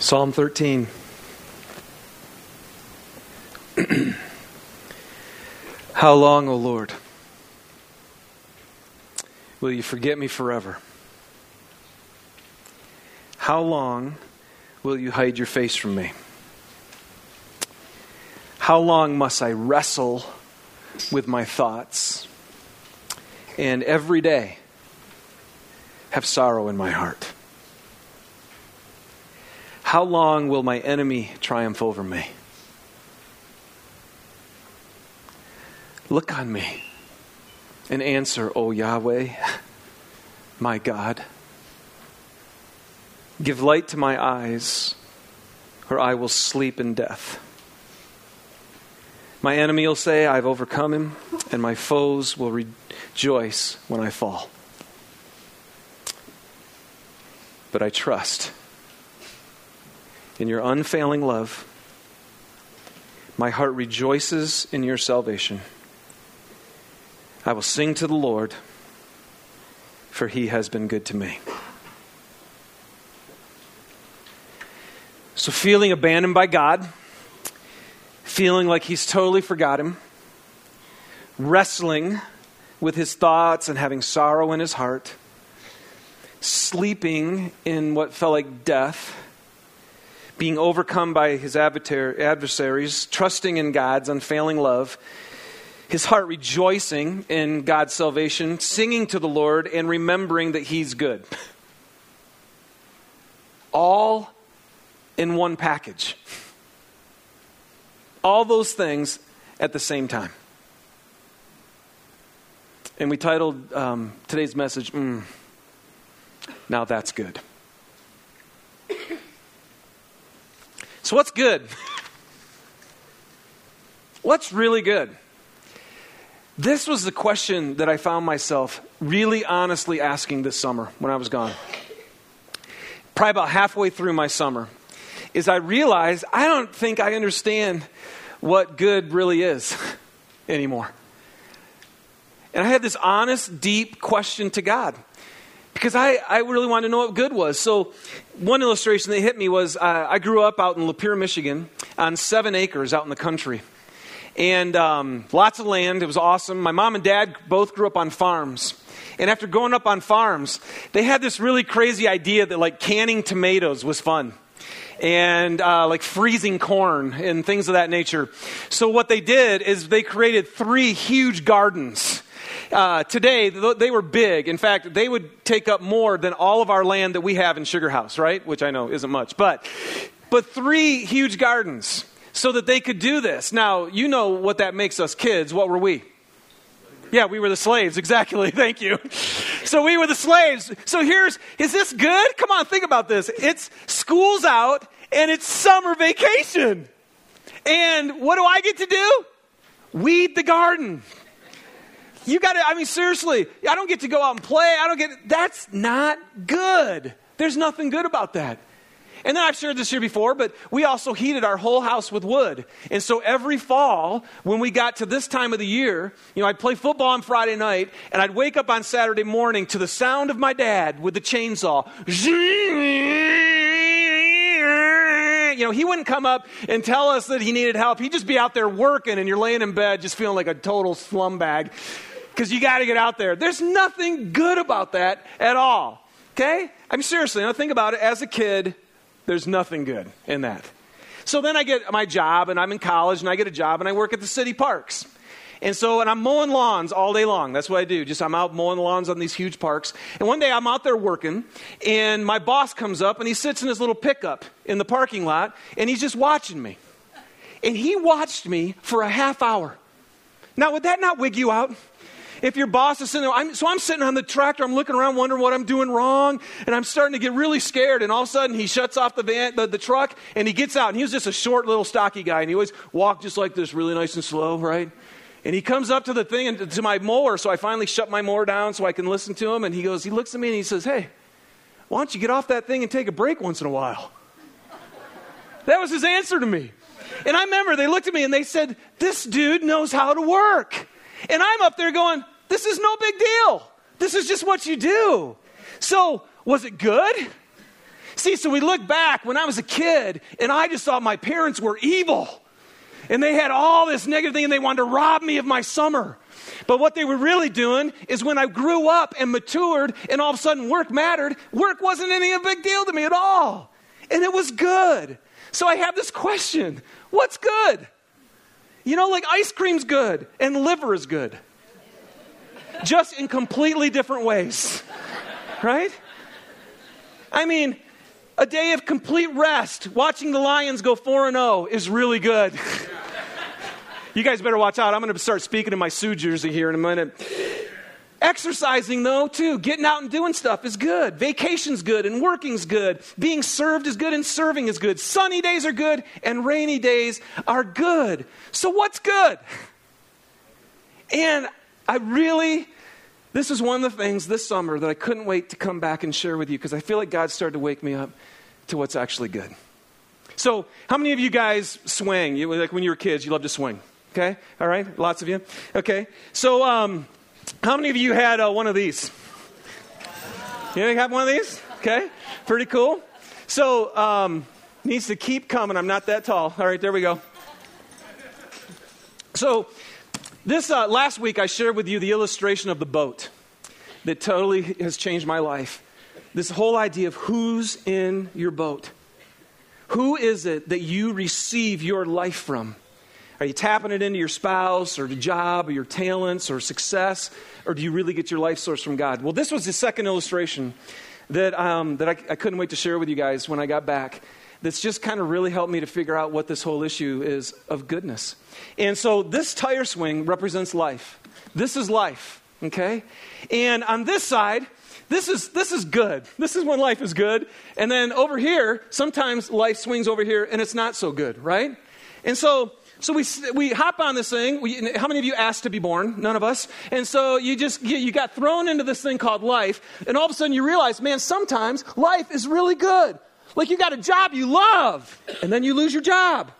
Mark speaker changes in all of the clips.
Speaker 1: Psalm 13. How long, O Lord, will you forget me forever? How long will you hide your face from me? How long must I wrestle with my thoughts and every day have sorrow in my heart? How long will my enemy triumph over me? Look on me and answer, O Yahweh, my God. Give light to my eyes, or I will sleep in death. My enemy will say, I've overcome him, and my foes will rejoice when I fall. But I trust in your unfailing love. My heart rejoices in your salvation. I will sing to the Lord, for he has been good to me. So, feeling abandoned by God, feeling like he's totally forgot him, wrestling with his thoughts and having sorrow in his heart, sleeping in what felt like death being overcome by his adversaries, trusting in God's unfailing love, his heart rejoicing in God's salvation, singing to the Lord, and remembering that he's good. All in one package. All those things at the same time. And we titled um, today's message, mm, Now That's Good. So, what's good? What's really good? This was the question that I found myself really honestly asking this summer when I was gone. Probably about halfway through my summer, is I realized I don't think I understand what good really is anymore. And I had this honest, deep question to God because I, I really wanted to know what good was. So, one illustration that hit me was uh, I grew up out in Lapeer, Michigan, on seven acres out in the country. And um, lots of land. It was awesome. My mom and dad both grew up on farms. And after growing up on farms, they had this really crazy idea that like canning tomatoes was fun and uh, like freezing corn and things of that nature. So, what they did is they created three huge gardens uh, today, they were big. In fact, they would take up more than all of our land that we have in Sugar House, right? Which I know isn't much. But, but three huge gardens so that they could do this. Now, you know what that makes us kids. What were we? Yeah, we were the slaves. Exactly. Thank you. So we were the slaves. So here's, is this good? Come on, think about this. It's school's out and it's summer vacation. And what do I get to do? Weed the garden. You got to, I mean, seriously, I don't get to go out and play. I don't get, that's not good. There's nothing good about that. And then I've shared this here before, but we also heated our whole house with wood. And so every fall, when we got to this time of the year, you know, I'd play football on Friday night, and I'd wake up on Saturday morning to the sound of my dad with the chainsaw. You know, he wouldn't come up and tell us that he needed help. He'd just be out there working, and you're laying in bed just feeling like a total slum bag because you got to get out there. There's nothing good about that at all. Okay? I mean, seriously, now think about it. As a kid, there's nothing good in that. So then I get my job, and I'm in college, and I get a job, and I work at the city parks. And so, and I'm mowing lawns all day long. That's what I do. Just I'm out mowing lawns on these huge parks. And one day I'm out there working, and my boss comes up, and he sits in his little pickup in the parking lot, and he's just watching me. And he watched me for a half hour. Now, would that not wig you out? If your boss is sitting there, I'm, so I'm sitting on the tractor, I'm looking around, wondering what I'm doing wrong, and I'm starting to get really scared. And all of a sudden, he shuts off the van, the, the truck, and he gets out. And he was just a short, little, stocky guy, and he always walked just like this, really nice and slow, right? And he comes up to the thing and to my mower, so I finally shut my mower down so I can listen to him. And he goes, he looks at me and he says, "Hey, why don't you get off that thing and take a break once in a while?" That was his answer to me. And I remember they looked at me and they said, This dude knows how to work. And I'm up there going, this is no big deal. This is just what you do. So, was it good? See, so we look back when I was a kid and I just thought my parents were evil. And they had all this negative thing and they wanted to rob me of my summer. But what they were really doing is when I grew up and matured and all of a sudden work mattered, work wasn't any a big deal to me at all. And it was good. So I have this question what's good? You know, like ice cream's good and liver is good, just in completely different ways, right? I mean, a day of complete rest, watching the Lions go 4 and 0 is really good. you guys better watch out. I'm going to start speaking in my Suh jersey here in a minute. Exercising, though, too, getting out and doing stuff is good. Vacation's good and working's good. Being served is good and serving is good. Sunny days are good and rainy days are good. So, what's good? And I really, this is one of the things this summer that I couldn't wait to come back and share with you because I feel like God started to wake me up to what's actually good. So, how many of you guys swing? You, like when you were kids, you loved to swing. Okay? All right? Lots of you? Okay. So, um, how many of you had uh, one of these? You have one of these? Okay, pretty cool. So, um, needs to keep coming. I'm not that tall. All right, there we go. So, this uh, last week I shared with you the illustration of the boat that totally has changed my life. This whole idea of who's in your boat. Who is it that you receive your life from? Are you tapping it into your spouse or the job or your talents or success? Or do you really get your life source from God? Well, this was the second illustration that, um, that I, I couldn't wait to share with you guys when I got back. That's just kind of really helped me to figure out what this whole issue is of goodness. And so this tire swing represents life. This is life, okay? And on this side, this is this is good. This is when life is good. And then over here, sometimes life swings over here and it's not so good, right? And so so we, we hop on this thing. We, how many of you asked to be born? None of us. And so you just, you, you got thrown into this thing called life. And all of a sudden you realize, man, sometimes life is really good. Like you got a job you love, and then you lose your job.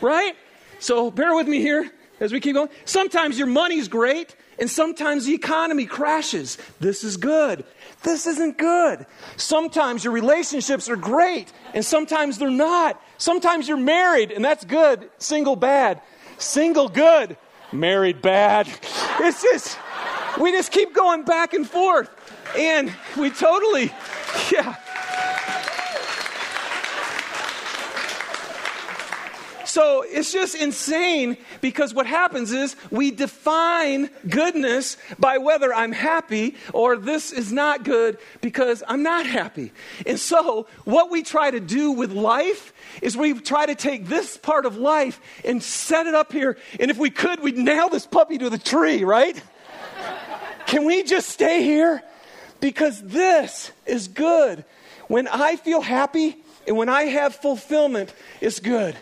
Speaker 1: Right? So bear with me here as we keep going. Sometimes your money's great, and sometimes the economy crashes. This is good. This isn't good. Sometimes your relationships are great, and sometimes they're not. Sometimes you're married, and that's good. Single bad. Single good. Married bad. It's just, we just keep going back and forth. And we totally, yeah. So it's just insane because what happens is we define goodness by whether I'm happy or this is not good because I'm not happy. And so what we try to do with life is we try to take this part of life and set it up here. And if we could, we'd nail this puppy to the tree, right? Can we just stay here? Because this is good. When I feel happy and when I have fulfillment, it's good.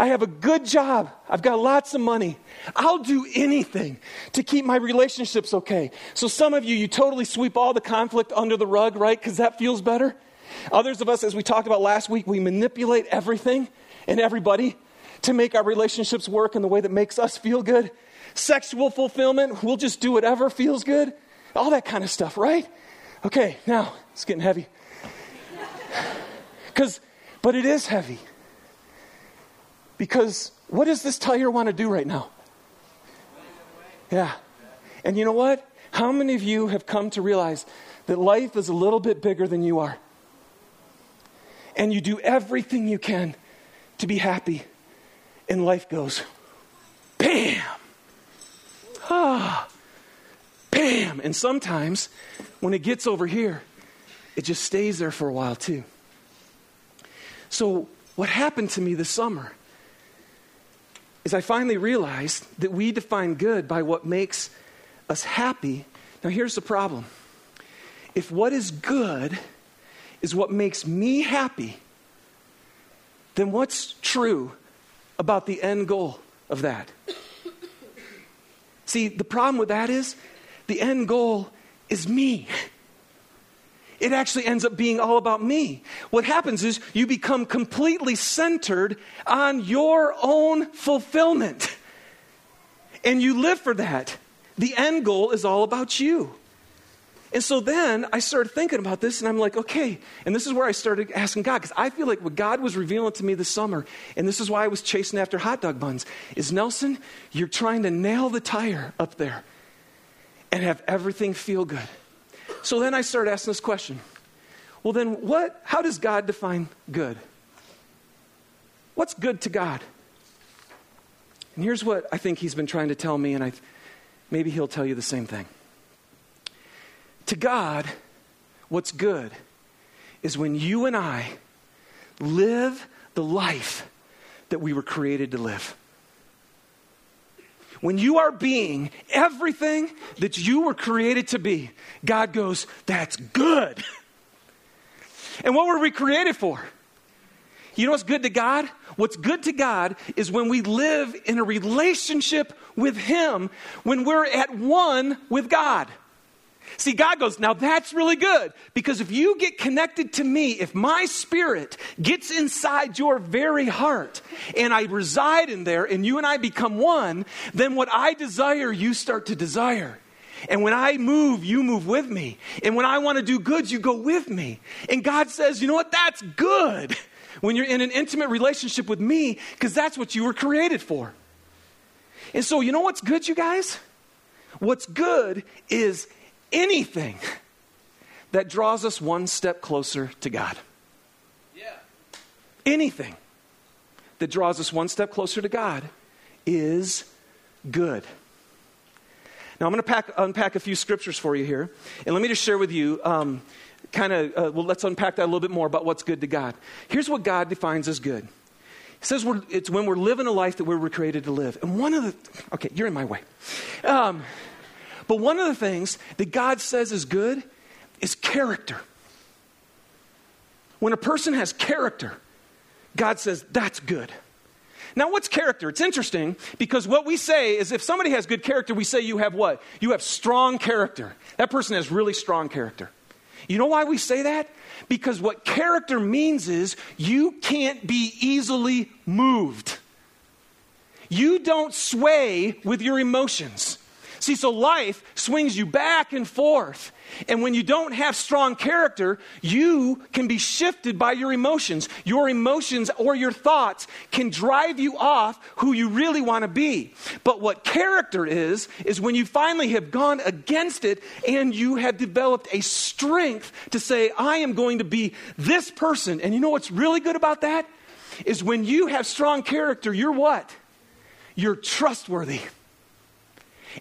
Speaker 1: I have a good job. I've got lots of money. I'll do anything to keep my relationships okay. So, some of you, you totally sweep all the conflict under the rug, right? Because that feels better. Others of us, as we talked about last week, we manipulate everything and everybody to make our relationships work in the way that makes us feel good. Sexual fulfillment, we'll just do whatever feels good. All that kind of stuff, right? Okay, now it's getting heavy. Because, but it is heavy. Because what does this tire want to do right now? Yeah. And you know what? How many of you have come to realize that life is a little bit bigger than you are? And you do everything you can to be happy, and life goes bam! Ah, bam! And sometimes when it gets over here, it just stays there for a while too. So, what happened to me this summer is I finally realized that we define good by what makes us happy. Now, here's the problem if what is good is what makes me happy, then what's true about the end goal of that? See, the problem with that is the end goal is me it actually ends up being all about me. What happens is you become completely centered on your own fulfillment. And you live for that. The end goal is all about you. And so then I started thinking about this, and I'm like, okay. And this is where I started asking God, because I feel like what God was revealing to me this summer, and this is why I was chasing after hot dog buns, is Nelson, you're trying to nail the tire up there and have everything feel good. So then I started asking this question well, then what, how does God define good? What's good to God? And here's what I think he's been trying to tell me, and I, maybe he'll tell you the same thing. To God, what's good is when you and I live the life that we were created to live. When you are being everything that you were created to be, God goes, That's good. And what were we created for? You know what's good to God? What's good to God is when we live in a relationship with Him, when we're at one with God. See, God goes, now that's really good because if you get connected to me, if my spirit gets inside your very heart and I reside in there and you and I become one, then what I desire, you start to desire. And when I move, you move with me. And when I want to do good, you go with me. And God says, you know what? That's good when you're in an intimate relationship with me because that's what you were created for. And so, you know what's good, you guys? What's good is anything that draws us one step closer to God. Yeah. Anything that draws us one step closer to God is good. Now, I'm going to unpack a few scriptures for you here. And let me just share with you, um, kind of, uh, well, let's unpack that a little bit more about what's good to God. Here's what God defines as good He says it's when we're living a life that we were created to live. And one of the, okay, you're in my way. Um, but one of the things that God says is good is character. When a person has character, God says that's good. Now, what's character? It's interesting because what we say is if somebody has good character, we say you have what? You have strong character. That person has really strong character. You know why we say that? Because what character means is you can't be easily moved. You don't sway with your emotions. See, so life swings you back and forth. And when you don't have strong character, you can be shifted by your emotions. Your emotions or your thoughts can drive you off who you really want to be. But what character is, is when you finally have gone against it and you have developed a strength to say, I am going to be this person. And you know what's really good about that? Is when you have strong character, you're what? You're trustworthy.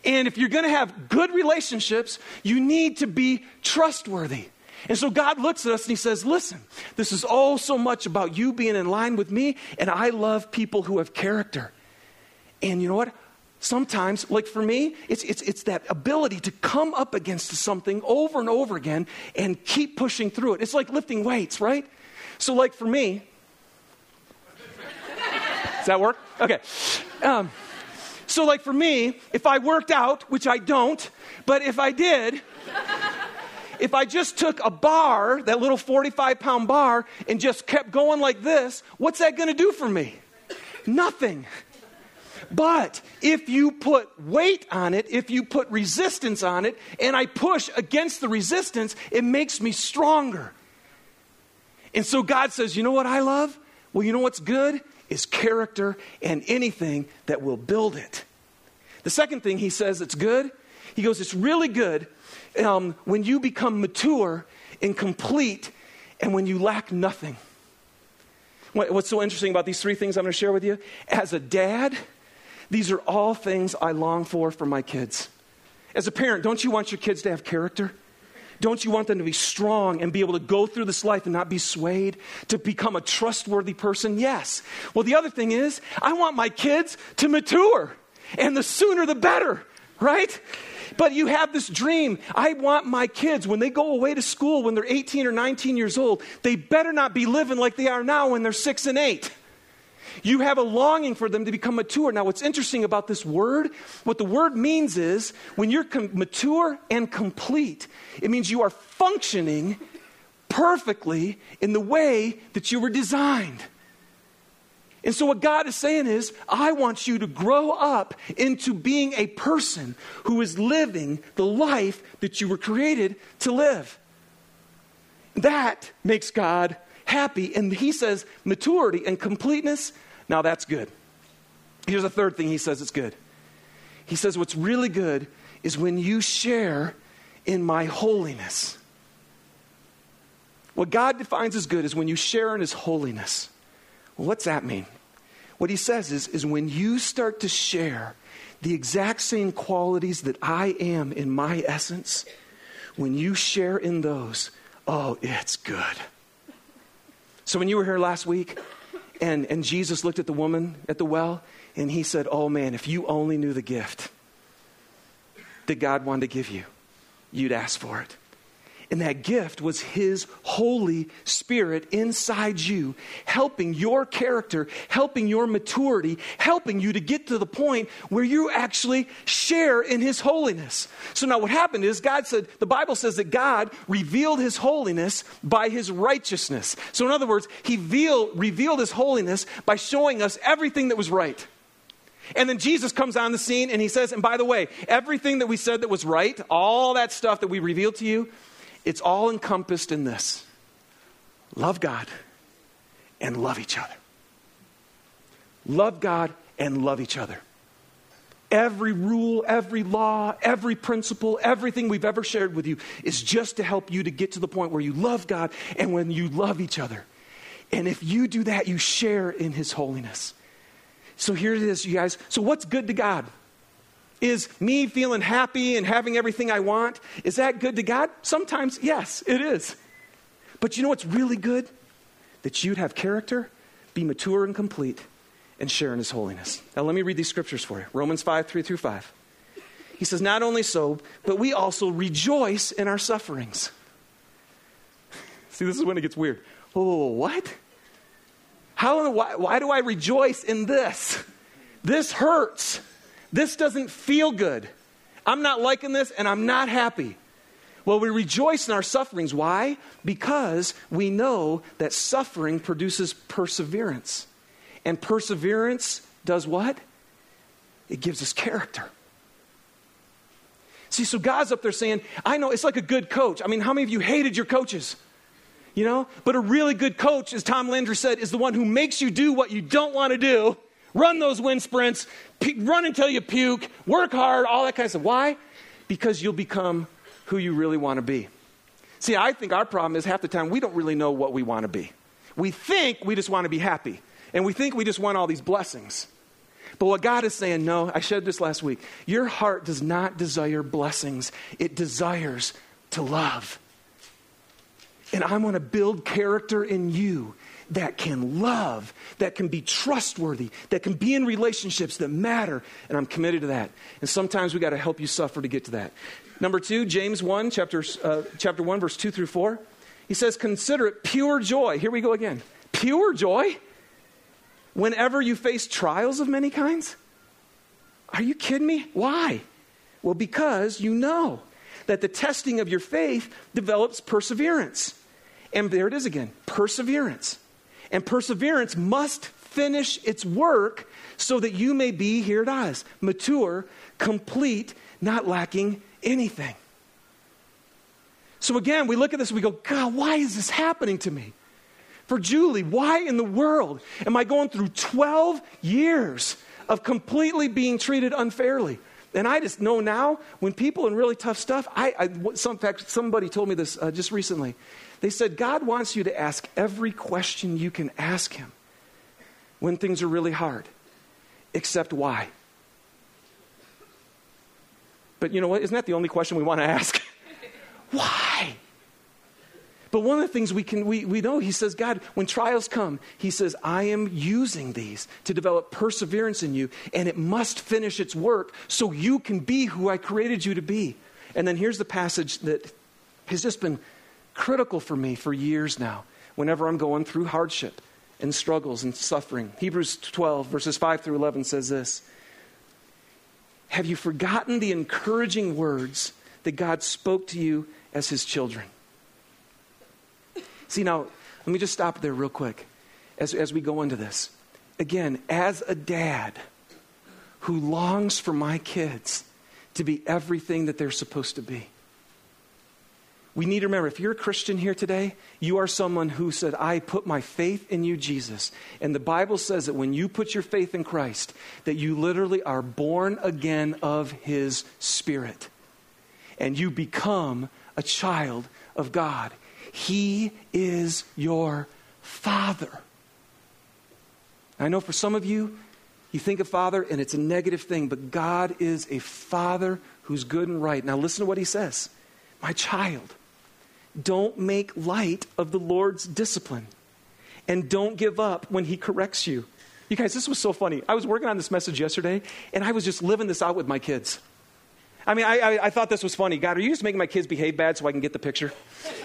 Speaker 1: And if you're going to have good relationships, you need to be trustworthy. And so God looks at us and He says, Listen, this is all so much about you being in line with me, and I love people who have character. And you know what? Sometimes, like for me, it's, it's, it's that ability to come up against something over and over again and keep pushing through it. It's like lifting weights, right? So, like for me, does that work? Okay. Um, so, like for me, if I worked out, which I don't, but if I did, if I just took a bar, that little 45 pound bar, and just kept going like this, what's that going to do for me? Nothing. But if you put weight on it, if you put resistance on it, and I push against the resistance, it makes me stronger. And so God says, You know what I love? Well, you know what's good? Is character and anything that will build it. The second thing he says it's good, he goes, it's really good um, when you become mature and complete and when you lack nothing. What's so interesting about these three things I'm going to share with you? As a dad, these are all things I long for for my kids. As a parent, don't you want your kids to have character? Don't you want them to be strong and be able to go through this life and not be swayed? To become a trustworthy person? Yes. Well, the other thing is, I want my kids to mature, and the sooner the better, right? But you have this dream. I want my kids, when they go away to school when they're 18 or 19 years old, they better not be living like they are now when they're six and eight. You have a longing for them to become mature. Now, what's interesting about this word, what the word means is when you're com- mature and complete, it means you are functioning perfectly in the way that you were designed. And so, what God is saying is, I want you to grow up into being a person who is living the life that you were created to live. That makes God happy. And He says, maturity and completeness, now that's good. Here's a third thing He says it's good. He says, what's really good is when you share in my holiness. What God defines as good is when you share in His holiness. Well, what's that mean? What He says is, is when you start to share the exact same qualities that I am in my essence, when you share in those, oh, it's good. So when you were here last week and, and Jesus looked at the woman at the well and he said, Oh man, if you only knew the gift that God wanted to give you, you'd ask for it. And that gift was His Holy Spirit inside you, helping your character, helping your maturity, helping you to get to the point where you actually share in His holiness. So now what happened is God said, the Bible says that God revealed His holiness by His righteousness. So in other words, He veal, revealed His holiness by showing us everything that was right. And then Jesus comes on the scene and he says, and by the way, everything that we said that was right, all that stuff that we revealed to you, it's all encompassed in this love God and love each other. Love God and love each other. Every rule, every law, every principle, everything we've ever shared with you is just to help you to get to the point where you love God and when you love each other. And if you do that, you share in His holiness. So here it is, you guys. So, what's good to God? Is me feeling happy and having everything I want, is that good to God? Sometimes, yes, it is. But you know what's really good? That you'd have character, be mature and complete, and share in His holiness. Now, let me read these scriptures for you Romans 5 3 through 5. He says, Not only so, but we also rejoice in our sufferings. See, this is when it gets weird. Oh, what? How, why, why do I rejoice in this? This hurts. This doesn't feel good. I'm not liking this and I'm not happy. Well, we rejoice in our sufferings. Why? Because we know that suffering produces perseverance. And perseverance does what? It gives us character. See, so God's up there saying, I know it's like a good coach. I mean, how many of you hated your coaches? You know? But a really good coach, as Tom Landry said, is the one who makes you do what you don't want to do Run those wind sprints, run until you puke, work hard, all that kind of stuff. Why? Because you'll become who you really want to be. See, I think our problem is half the time we don't really know what we want to be. We think we just want to be happy, and we think we just want all these blessings. But what God is saying, no, I shared this last week. Your heart does not desire blessings, it desires to love. And I want to build character in you that can love, that can be trustworthy, that can be in relationships that matter. And I'm committed to that. And sometimes we got to help you suffer to get to that. Number two, James 1, chapter, uh, chapter 1, verse 2 through 4. He says, Consider it pure joy. Here we go again. Pure joy whenever you face trials of many kinds? Are you kidding me? Why? Well, because you know that the testing of your faith develops perseverance. And there it is again perseverance. And perseverance must finish its work so that you may be, here it is, mature, complete, not lacking anything. So again, we look at this we go, God, why is this happening to me? For Julie, why in the world am I going through 12 years of completely being treated unfairly? And I just know now when people in really tough stuff, I, I some, fact, somebody told me this uh, just recently. They said, God wants you to ask every question you can ask Him when things are really hard, except why. But you know what? Isn't that the only question we want to ask? why? But one of the things we can we, we know, he says, God, when trials come, he says, I am using these to develop perseverance in you, and it must finish its work so you can be who I created you to be. And then here's the passage that has just been critical for me for years now whenever I'm going through hardship and struggles and suffering. Hebrews 12, verses 5 through 11 says this Have you forgotten the encouraging words that God spoke to you as his children? See, now, let me just stop there real quick as, as we go into this. again, as a dad who longs for my kids to be everything that they're supposed to be. We need to remember if you're a Christian here today, you are someone who said, I put my faith in you, Jesus. And the Bible says that when you put your faith in Christ, that you literally are born again of his Spirit. And you become a child of God. He is your Father. I know for some of you, you think of Father and it's a negative thing, but God is a Father who's good and right. Now, listen to what he says My child, don't make light of the Lord's discipline and don't give up when he corrects you. You guys, this was so funny. I was working on this message yesterday and I was just living this out with my kids. I mean, I, I, I, thought this was funny. God, are you just making my kids behave bad so I can get the picture?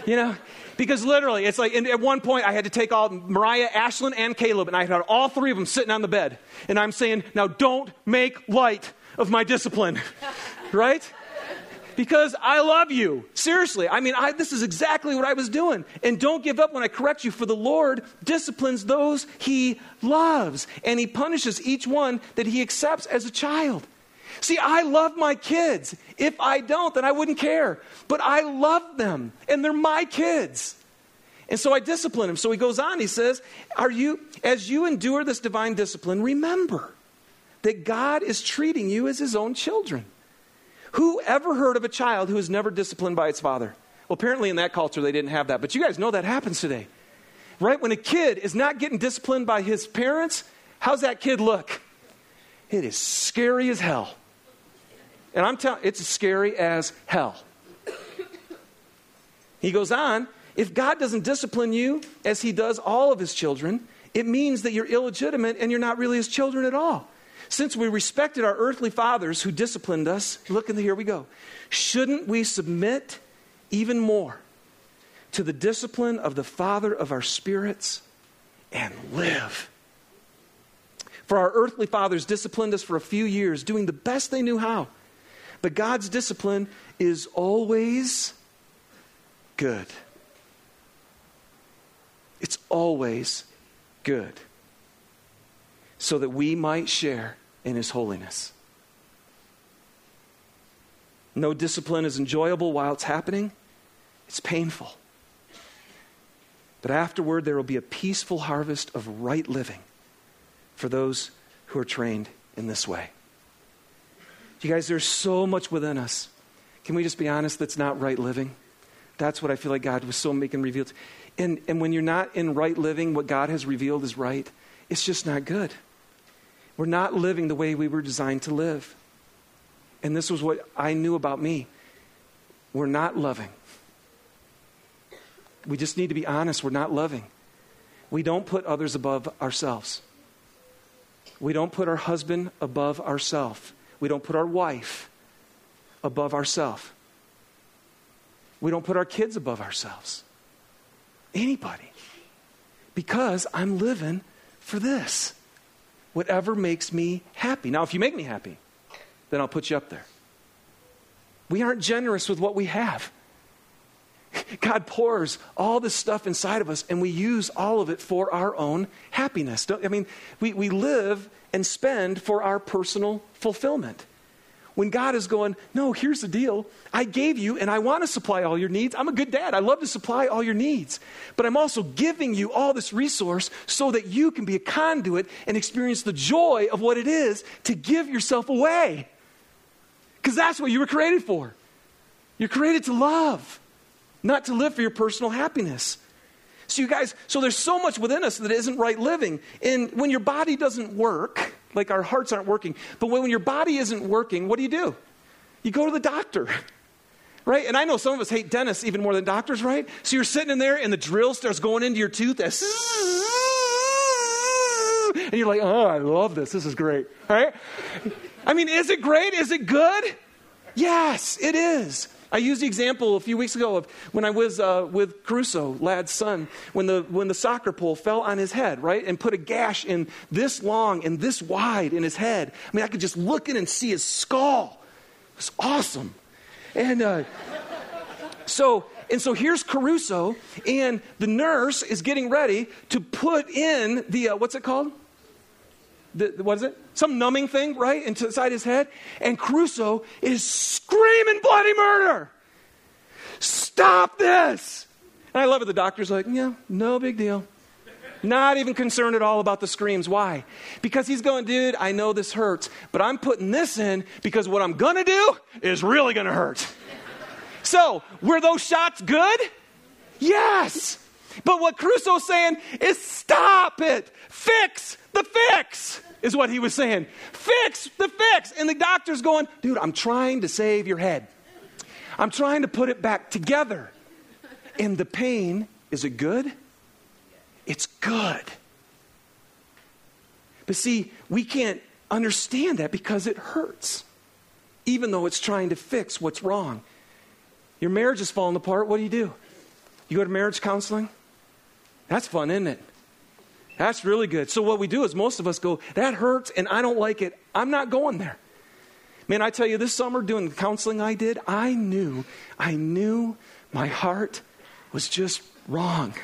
Speaker 1: You know? Because literally, it's like, at one point, I had to take all Mariah, Ashlyn, and Caleb, and I had all three of them sitting on the bed. And I'm saying, now don't make light of my discipline. right? Because I love you. Seriously. I mean, I, this is exactly what I was doing. And don't give up when I correct you, for the Lord disciplines those he loves, and he punishes each one that he accepts as a child. See, I love my kids. If I don't, then I wouldn't care. But I love them, and they're my kids. And so I discipline them. So he goes on, he says, Are you, as you endure this divine discipline, remember that God is treating you as his own children. Who ever heard of a child who is never disciplined by its father? Well, apparently in that culture they didn't have that, but you guys know that happens today. Right? When a kid is not getting disciplined by his parents, how's that kid look? It is scary as hell. And I'm telling it's scary as hell. He goes on, if God doesn't discipline you as he does all of his children, it means that you're illegitimate and you're not really his children at all. Since we respected our earthly fathers who disciplined us, look the here we go. Shouldn't we submit even more to the discipline of the Father of our spirits and live? For our earthly fathers disciplined us for a few years, doing the best they knew how. But God's discipline is always good. It's always good. So that we might share in His holiness. No discipline is enjoyable while it's happening, it's painful. But afterward, there will be a peaceful harvest of right living for those who are trained in this way. You guys, there's so much within us. Can we just be honest that's not right living? That's what I feel like God was so making revealed. And, and when you're not in right living, what God has revealed is right, it's just not good. We're not living the way we were designed to live. And this was what I knew about me. We're not loving. We just need to be honest. We're not loving. We don't put others above ourselves. We don't put our husband above ourselves. We don't put our wife above ourselves. We don't put our kids above ourselves. Anybody. Because I'm living for this. Whatever makes me happy. Now, if you make me happy, then I'll put you up there. We aren't generous with what we have. God pours all this stuff inside of us, and we use all of it for our own happiness. Don't, I mean, we, we live and spend for our personal fulfillment. When God is going, no, here's the deal. I gave you, and I want to supply all your needs. I'm a good dad. I love to supply all your needs. But I'm also giving you all this resource so that you can be a conduit and experience the joy of what it is to give yourself away. Because that's what you were created for. You're created to love not to live for your personal happiness. So, you guys, so there's so much within us that isn't right living. And when your body doesn't work, like our hearts aren't working, but when your body isn't working, what do you do? You go to the doctor. Right? And I know some of us hate dentists even more than doctors, right? So you're sitting in there and the drill starts going into your tooth. And you're like, oh, I love this. This is great. Right? I mean, is it great? Is it good? Yes, it is. I used the example a few weeks ago of when I was uh, with Caruso, lad's son, when the, when the soccer pole fell on his head, right, and put a gash in this long and this wide in his head. I mean, I could just look in and see his skull. It was awesome. And uh, so, and so here's Caruso, and the nurse is getting ready to put in the, uh, what's it called? The, what is it? Some numbing thing, right? Inside his head. And Crusoe is screaming bloody murder. Stop this. And I love it. The doctor's like, yeah, no big deal. Not even concerned at all about the screams. Why? Because he's going, dude, I know this hurts, but I'm putting this in because what I'm going to do is really going to hurt. so, were those shots good? Yes. But what Crusoe's saying is stop it. Fix the fix, is what he was saying. Fix the fix. And the doctor's going, dude, I'm trying to save your head. I'm trying to put it back together. And the pain, is it good? It's good. But see, we can't understand that because it hurts, even though it's trying to fix what's wrong. Your marriage is falling apart. What do you do? You go to marriage counseling? That's fun, isn't it? That's really good. So, what we do is most of us go, That hurts and I don't like it. I'm not going there. Man, I tell you, this summer doing the counseling I did, I knew, I knew my heart was just wrong.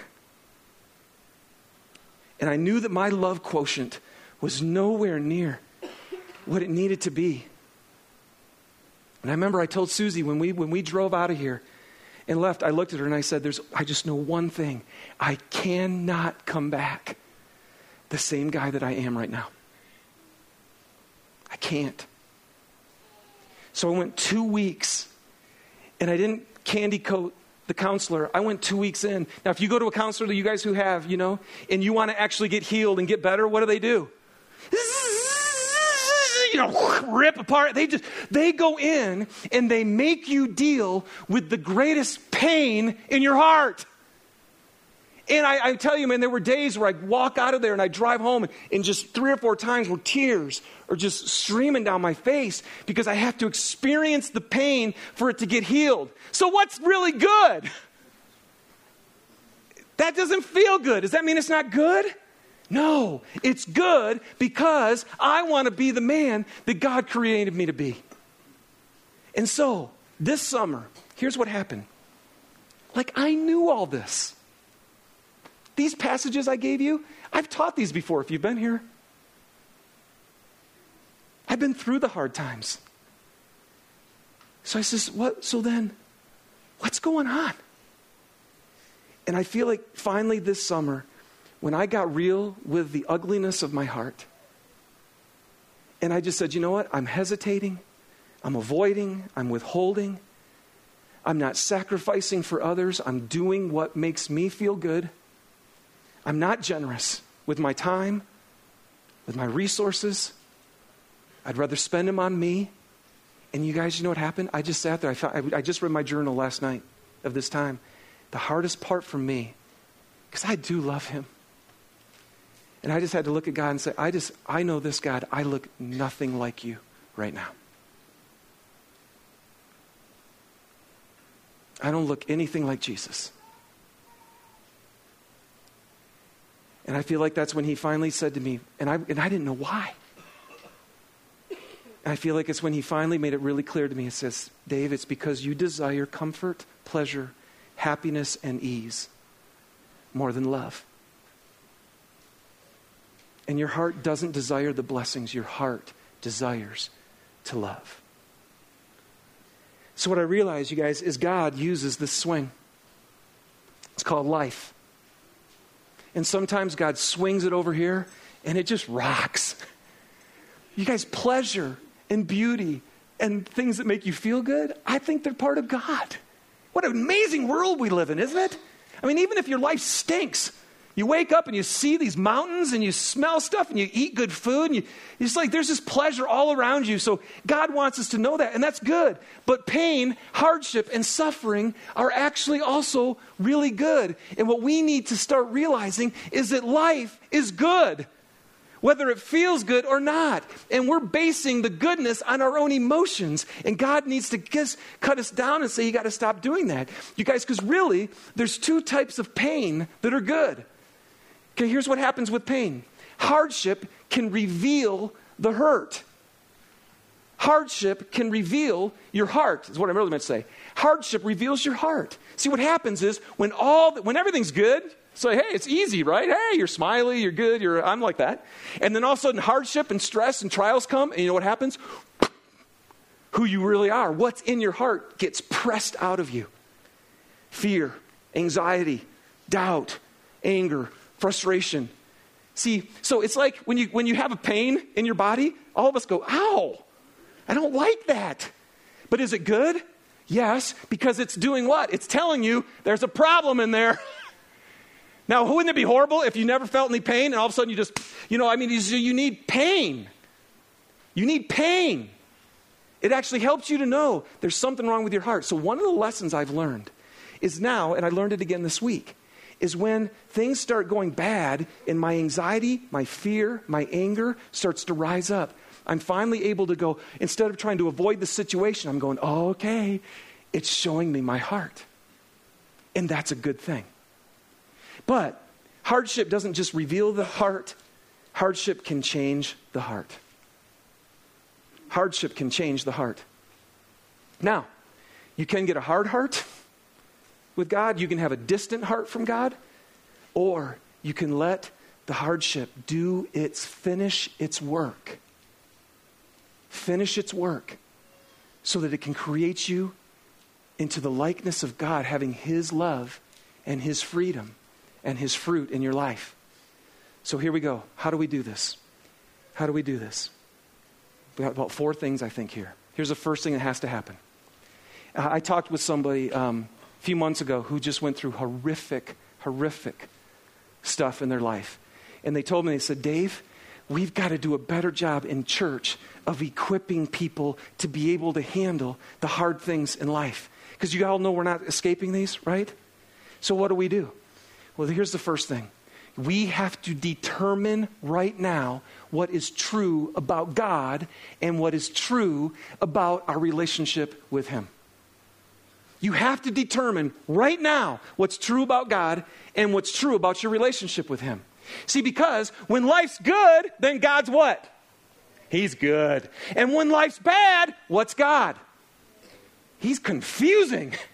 Speaker 1: And I knew that my love quotient was nowhere near what it needed to be. And I remember I told Susie when we, when we drove out of here and left, I looked at her and I said, There's, I just know one thing. I cannot come back the same guy that I am right now. I can't. So I went two weeks and I didn't candy coat the counselor. I went two weeks in. Now, if you go to a counselor, that you guys who have, you know, and you want to actually get healed and get better, what do they do? Know, rip apart. They just, they go in and they make you deal with the greatest pain in your heart. And I, I, tell you, man, there were days where I'd walk out of there and I'd drive home, and, and just three or four times where tears are just streaming down my face because I have to experience the pain for it to get healed. So, what's really good? That doesn't feel good. Does that mean it's not good? No, it's good because I want to be the man that God created me to be. And so, this summer, here's what happened. Like, I knew all this. These passages I gave you, I've taught these before if you've been here. I've been through the hard times. So I says, what so then what's going on? And I feel like finally this summer, when I got real with the ugliness of my heart, and I just said, you know what? I'm hesitating, I'm avoiding, I'm withholding, I'm not sacrificing for others, I'm doing what makes me feel good. I'm not generous with my time, with my resources. I'd rather spend them on me. And you guys, you know what happened? I just sat there. I, found, I just read my journal last night of this time. The hardest part for me, because I do love him. And I just had to look at God and say, I just, I know this God, I look nothing like you right now. I don't look anything like Jesus. And I feel like that's when he finally said to me, and I, and I didn't know why. I feel like it's when he finally made it really clear to me. It says, Dave, it's because you desire comfort, pleasure, happiness, and ease more than love. And your heart doesn't desire the blessings, your heart desires to love. So, what I realize, you guys, is God uses this swing. It's called life. And sometimes God swings it over here and it just rocks. You guys, pleasure and beauty and things that make you feel good, I think they're part of God. What an amazing world we live in, isn't it? I mean, even if your life stinks, you wake up and you see these mountains and you smell stuff and you eat good food and you, it's like there's this pleasure all around you. So God wants us to know that, and that's good. But pain, hardship, and suffering are actually also really good. And what we need to start realizing is that life is good whether it feels good or not. And we're basing the goodness on our own emotions. And God needs to cut us down and say, you got to stop doing that. You guys, because really, there's two types of pain that are good. Okay, here's what happens with pain hardship can reveal the hurt. Hardship can reveal your heart, is what I really meant to say. Hardship reveals your heart. See, what happens is when all when everything's good, So, hey, it's easy, right? Hey, you're smiley, you're good, you're, I'm like that. And then all of a sudden, hardship and stress and trials come, and you know what happens? Who you really are, what's in your heart, gets pressed out of you. Fear, anxiety, doubt, anger, frustration. See, so it's like when you, when you have a pain in your body, all of us go, ow, I don't like that. But is it good? Yes, because it's doing what? It's telling you there's a problem in there. now, wouldn't it be horrible if you never felt any pain and all of a sudden you just, you know, I mean, you need pain. You need pain. It actually helps you to know there's something wrong with your heart. So, one of the lessons I've learned is now, and I learned it again this week, is when things start going bad and my anxiety, my fear, my anger starts to rise up. I'm finally able to go, instead of trying to avoid the situation, I'm going, oh, okay, it's showing me my heart. And that's a good thing. But hardship doesn't just reveal the heart, hardship can change the heart. Hardship can change the heart. Now, you can get a hard heart with God, you can have a distant heart from God, or you can let the hardship do its finish its work finish its work so that it can create you into the likeness of God, having His love and His freedom and His fruit in your life. So here we go. How do we do this? How do we do this? We got about four things, I think, here. Here's the first thing that has to happen. I talked with somebody um, a few months ago who just went through horrific, horrific stuff in their life. And they told me, they said, Dave, we've got to do a better job in church of equipping people to be able to handle the hard things in life. Because you all know we're not escaping these, right? So, what do we do? Well, here's the first thing we have to determine right now what is true about God and what is true about our relationship with Him. You have to determine right now what's true about God and what's true about your relationship with Him. See, because when life's good, then God's what? He's good. And when life's bad, what's God? He's confusing.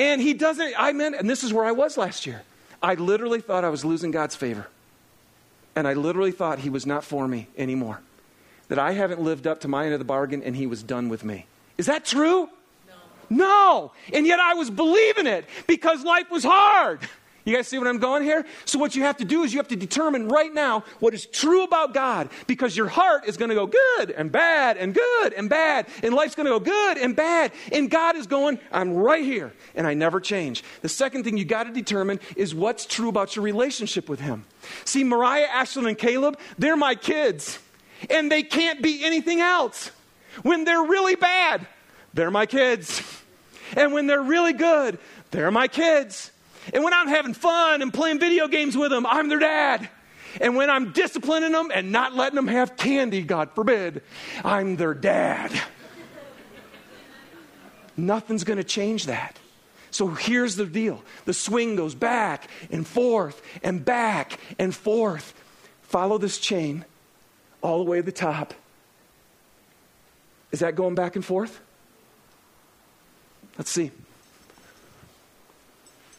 Speaker 1: And he doesn't, I meant, and this is where I was last year. I literally thought I was losing God's favor. And I literally thought he was not for me anymore. That I haven't lived up to my end of the bargain and he was done with me. Is that true? No. And yet I was believing it because life was hard. You guys see what I'm going here? So, what you have to do is you have to determine right now what is true about God because your heart is going to go good and bad and good and bad, and life's going to go good and bad. And God is going, I'm right here, and I never change. The second thing you got to determine is what's true about your relationship with Him. See, Mariah, Ashlyn, and Caleb, they're my kids, and they can't be anything else. When they're really bad, they're my kids. And when they're really good, they're my kids. And when I'm having fun and playing video games with them, I'm their dad. And when I'm disciplining them and not letting them have candy, God forbid, I'm their dad. Nothing's going to change that. So here's the deal the swing goes back and forth and back and forth. Follow this chain all the way to the top. Is that going back and forth? Let's see.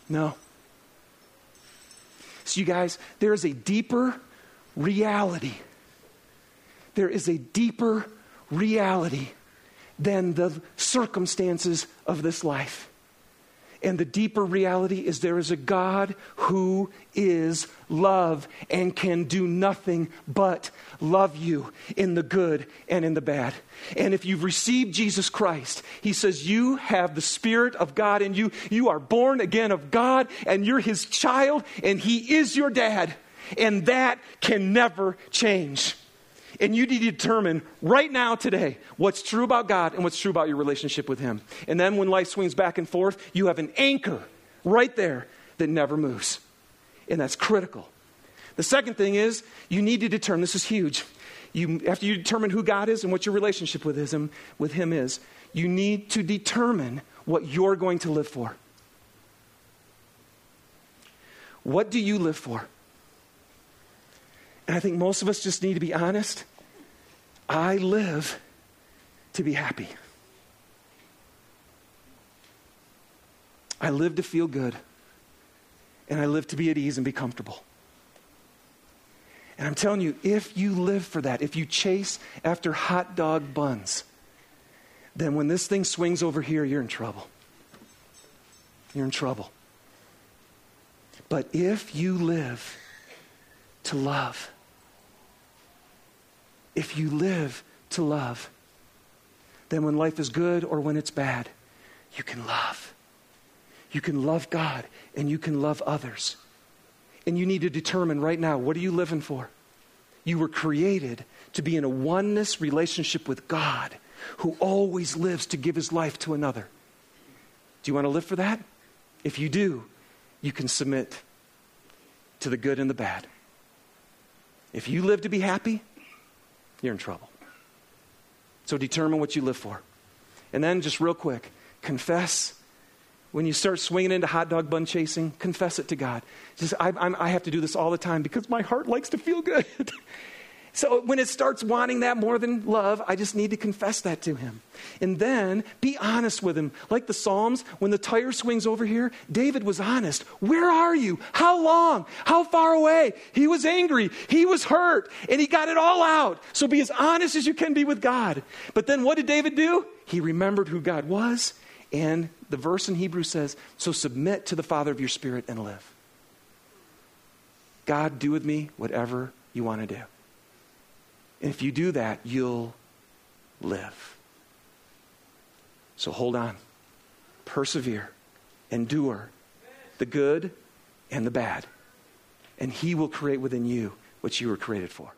Speaker 1: No. So, you guys, there is a deeper reality. There is a deeper reality than the circumstances of this life. And the deeper reality is there is a God who is love and can do nothing but love you in the good and in the bad. And if you've received Jesus Christ, He says you have the Spirit of God in you. You are born again of God and you're His child and He is your dad. And that can never change. And you need to determine right now, today, what's true about God and what's true about your relationship with Him. And then when life swings back and forth, you have an anchor right there that never moves. And that's critical. The second thing is you need to determine this is huge. You, after you determine who God is and what your relationship with him, with him is, you need to determine what you're going to live for. What do you live for? And I think most of us just need to be honest. I live to be happy. I live to feel good. and I live to be at ease and be comfortable. And I'm telling you, if you live for that, if you chase after hot dog buns, then when this thing swings over here, you're in trouble. You're in trouble. But if you live to love, if you live to love, then when life is good or when it's bad, you can love. You can love God and you can love others. And you need to determine right now what are you living for? You were created to be in a oneness relationship with God who always lives to give his life to another. Do you want to live for that? If you do, you can submit to the good and the bad. If you live to be happy, you're in trouble. So determine what you live for. And then, just real quick, confess. When you start swinging into hot dog bun chasing, confess it to God. Just, I, I have to do this all the time because my heart likes to feel good. So when it starts wanting that more than love, I just need to confess that to him. And then be honest with him. Like the Psalms, when the tire swings over here, David was honest. Where are you? How long? How far away? He was angry. He was hurt. And he got it all out. So be as honest as you can be with God. But then what did David do? He remembered who God was. And the verse in Hebrew says, So submit to the Father of your Spirit and live. God, do with me whatever you want to do. And if you do that, you'll live. So hold on, persevere, endure the good and the bad. And He will create within you what you were created for.